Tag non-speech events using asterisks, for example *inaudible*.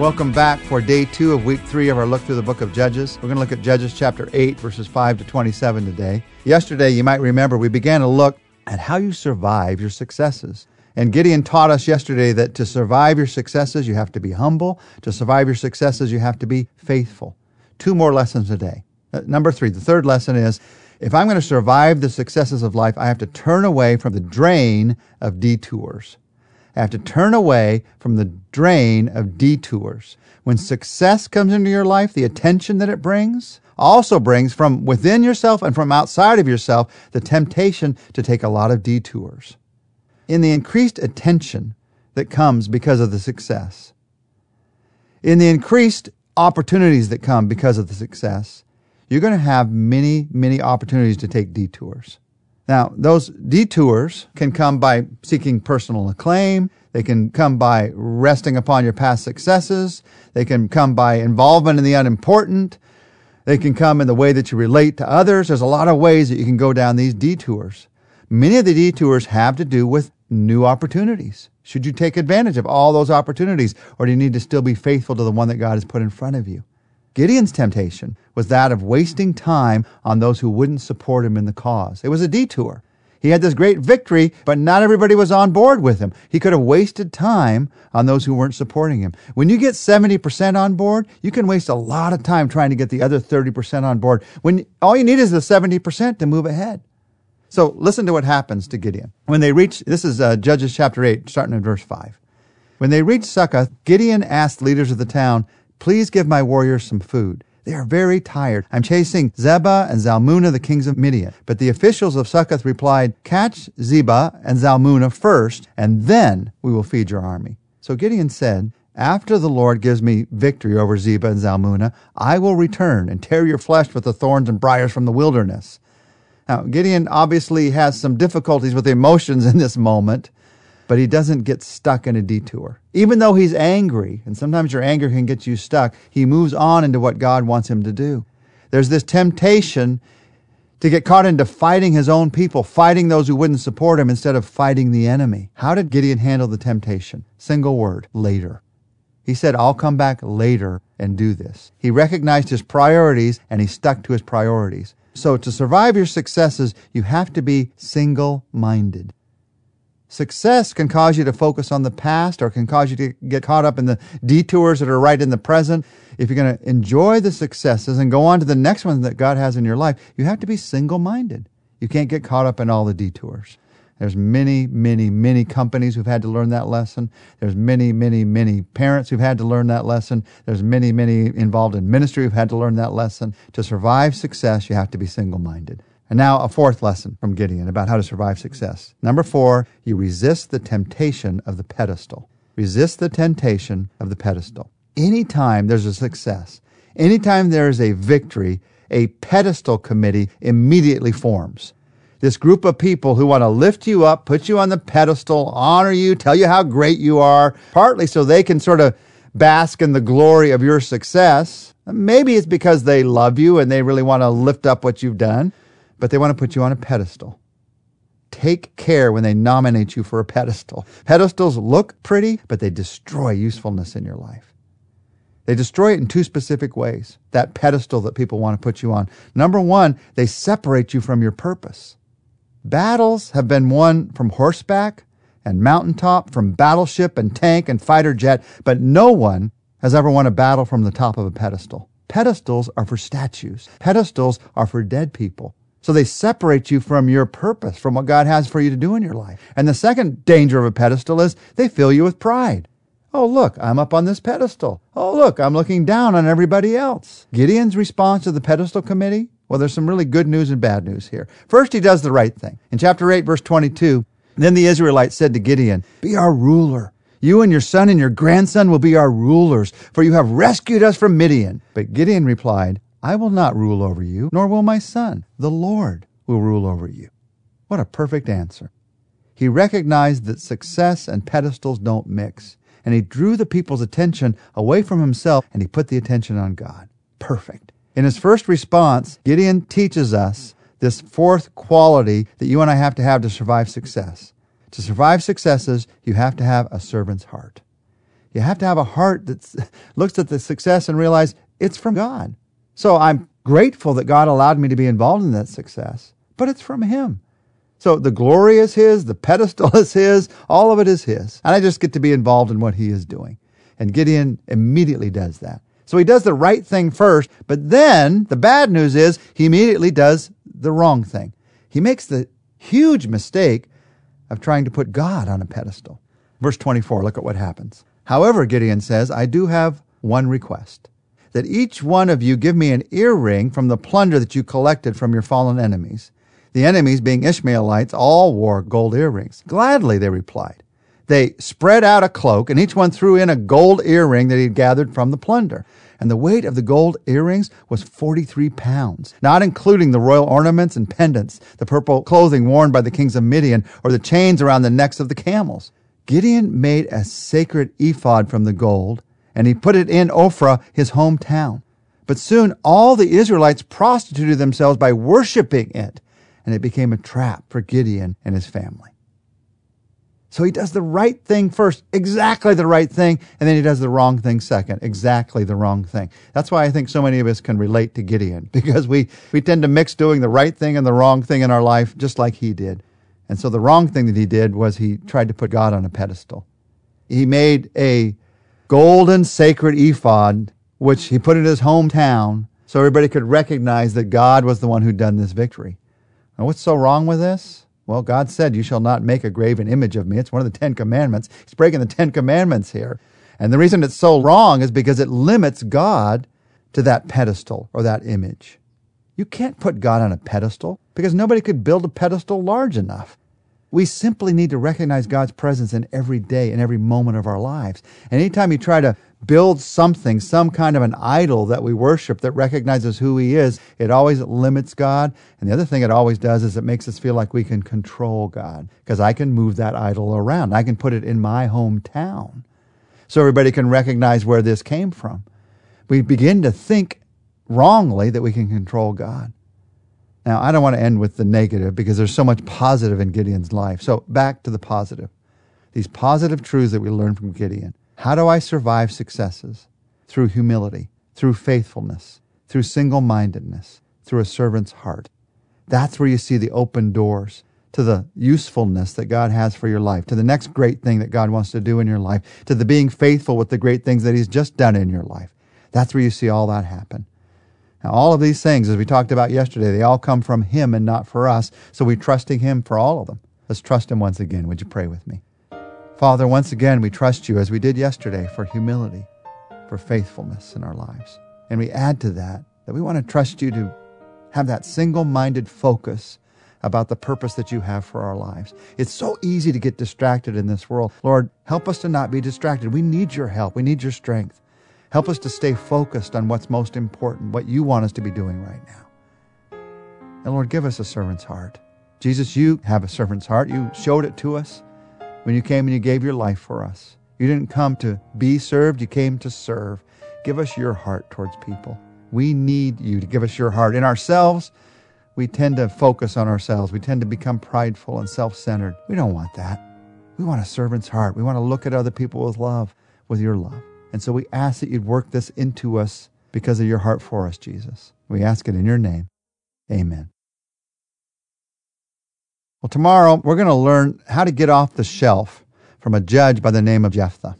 Welcome back for day two of week three of our look through the book of Judges. We're going to look at Judges chapter 8, verses 5 to 27 today. Yesterday, you might remember, we began to look at how you survive your successes. And Gideon taught us yesterday that to survive your successes, you have to be humble. To survive your successes, you have to be faithful. Two more lessons today. Uh, number three, the third lesson is if I'm going to survive the successes of life, I have to turn away from the drain of detours. I have to turn away from the drain of detours. When success comes into your life, the attention that it brings also brings from within yourself and from outside of yourself the temptation to take a lot of detours. In the increased attention that comes because of the success, in the increased opportunities that come because of the success, you're going to have many, many opportunities to take detours. Now, those detours can come by seeking personal acclaim. They can come by resting upon your past successes. They can come by involvement in the unimportant. They can come in the way that you relate to others. There's a lot of ways that you can go down these detours. Many of the detours have to do with new opportunities. Should you take advantage of all those opportunities, or do you need to still be faithful to the one that God has put in front of you? Gideon's temptation was that of wasting time on those who wouldn't support him in the cause. It was a detour. He had this great victory, but not everybody was on board with him. He could have wasted time on those who weren't supporting him. When you get 70% on board, you can waste a lot of time trying to get the other 30% on board when all you need is the 70% to move ahead. So listen to what happens to Gideon. When they reach, this is uh, Judges chapter 8, starting in verse 5. When they reached Succoth, Gideon asked leaders of the town, Please give my warriors some food. They are very tired. I'm chasing Zebah and Zalmunna, the kings of Midian. But the officials of Succoth replied, Catch Zebah and Zalmunna first, and then we will feed your army. So Gideon said, After the Lord gives me victory over Zebah and Zalmunna, I will return and tear your flesh with the thorns and briars from the wilderness. Now, Gideon obviously has some difficulties with emotions in this moment but he doesn't get stuck in a detour. Even though he's angry, and sometimes your anger can get you stuck, he moves on into what God wants him to do. There's this temptation to get caught into fighting his own people, fighting those who wouldn't support him instead of fighting the enemy. How did Gideon handle the temptation? Single word, later. He said, I'll come back later and do this. He recognized his priorities and he stuck to his priorities. So to survive your successes, you have to be single minded. Success can cause you to focus on the past or can cause you to get caught up in the detours that are right in the present. If you're going to enjoy the successes and go on to the next one that God has in your life, you have to be single minded. You can't get caught up in all the detours. There's many, many, many companies who've had to learn that lesson. There's many, many, many parents who've had to learn that lesson. There's many, many involved in ministry who've had to learn that lesson. To survive success, you have to be single minded. And now a fourth lesson from Gideon about how to survive success. Number four, you resist the temptation of the pedestal. Resist the temptation of the pedestal. Anytime there's a success, anytime there is a victory, a pedestal committee immediately forms. This group of people who want to lift you up, put you on the pedestal, honor you, tell you how great you are, partly so they can sort of bask in the glory of your success. Maybe it's because they love you and they really want to lift up what you've done but they want to put you on a pedestal. Take care when they nominate you for a pedestal. *laughs* Pedestals look pretty, but they destroy usefulness in your life. They destroy it in two specific ways. That pedestal that people want to put you on. Number one, they separate you from your purpose. Battles have been won from horseback and mountaintop, from battleship and tank and fighter jet, but no one has ever won a battle from the top of a pedestal. Pedestals are for statues. Pedestals are for dead people. So they separate you from your purpose, from what God has for you to do in your life. And the second danger of a pedestal is they fill you with pride. Oh, look, I'm up on this pedestal. Oh, look, I'm looking down on everybody else. Gideon's response to the pedestal committee? Well, there's some really good news and bad news here. First, he does the right thing. In chapter 8, verse 22, then the Israelites said to Gideon, Be our ruler. You and your son and your grandson will be our rulers, for you have rescued us from Midian. But Gideon replied, I will not rule over you, nor will my son. The Lord will rule over you. What a perfect answer. He recognized that success and pedestals don't mix, and he drew the people's attention away from himself and he put the attention on God. Perfect. In his first response, Gideon teaches us this fourth quality that you and I have to have to survive success. To survive successes, you have to have a servant's heart. You have to have a heart that *laughs* looks at the success and realize it's from God. So I'm grateful that God allowed me to be involved in that success, but it's from Him. So the glory is His, the pedestal *laughs* is His, all of it is His. And I just get to be involved in what He is doing. And Gideon immediately does that. So he does the right thing first, but then the bad news is he immediately does the wrong thing. He makes the huge mistake of trying to put God on a pedestal. Verse 24, look at what happens. However, Gideon says, I do have one request that each one of you give me an earring from the plunder that you collected from your fallen enemies. The enemies, being Ishmaelites, all wore gold earrings. Gladly, they replied. They spread out a cloak, and each one threw in a gold earring that he had gathered from the plunder. And the weight of the gold earrings was 43 pounds, not including the royal ornaments and pendants, the purple clothing worn by the kings of Midian, or the chains around the necks of the camels. Gideon made a sacred ephod from the gold and he put it in Ophrah, his hometown. But soon all the Israelites prostituted themselves by worshiping it, and it became a trap for Gideon and his family. So he does the right thing first, exactly the right thing, and then he does the wrong thing second, exactly the wrong thing. That's why I think so many of us can relate to Gideon, *laughs* because we, we tend to mix doing the right thing and the wrong thing in our life, just like he did. And so the wrong thing that he did was he tried to put God on a pedestal. He made a golden sacred ephod, which he put in his hometown so everybody could recognize that God was the one who'd done this victory. Now, what's so wrong with this? Well, God said, You shall not make a graven image of me. It's one of the Ten Commandments. He's breaking the Ten Commandments here. And the reason it's so wrong is because it limits God to that pedestal or that image. You can't put God on a pedestal because nobody could build a pedestal large enough. We simply need to recognize God's presence in every day, in every moment of our lives. And anytime you try to build something, some kind of an idol that we worship that recognizes who He is, it always limits God. And the other thing it always does is it makes us feel like we can control God because I can move that idol around. I can put it in my hometown so everybody can recognize where this came from. We begin to think wrongly that we can control God. Now, I don't want to end with the negative because there's so much positive in Gideon's life. So, back to the positive. These positive truths that we learn from Gideon. How do I survive successes? Through humility, through faithfulness, through single mindedness, through a servant's heart. That's where you see the open doors to the usefulness that God has for your life, to the next great thing that God wants to do in your life, to the being faithful with the great things that He's just done in your life. That's where you see all that happen. Now, all of these things, as we talked about yesterday, they all come from Him and not for us. So we're trusting Him for all of them. Let's trust Him once again. Would you pray with me? Father, once again, we trust you as we did yesterday for humility, for faithfulness in our lives. And we add to that that we want to trust you to have that single minded focus about the purpose that you have for our lives. It's so easy to get distracted in this world. Lord, help us to not be distracted. We need your help, we need your strength. Help us to stay focused on what's most important, what you want us to be doing right now. And Lord, give us a servant's heart. Jesus, you have a servant's heart. You showed it to us when you came and you gave your life for us. You didn't come to be served, you came to serve. Give us your heart towards people. We need you to give us your heart. In ourselves, we tend to focus on ourselves. We tend to become prideful and self centered. We don't want that. We want a servant's heart. We want to look at other people with love, with your love. And so we ask that you'd work this into us because of your heart for us, Jesus. We ask it in your name. Amen. Well, tomorrow we're going to learn how to get off the shelf from a judge by the name of Jephthah.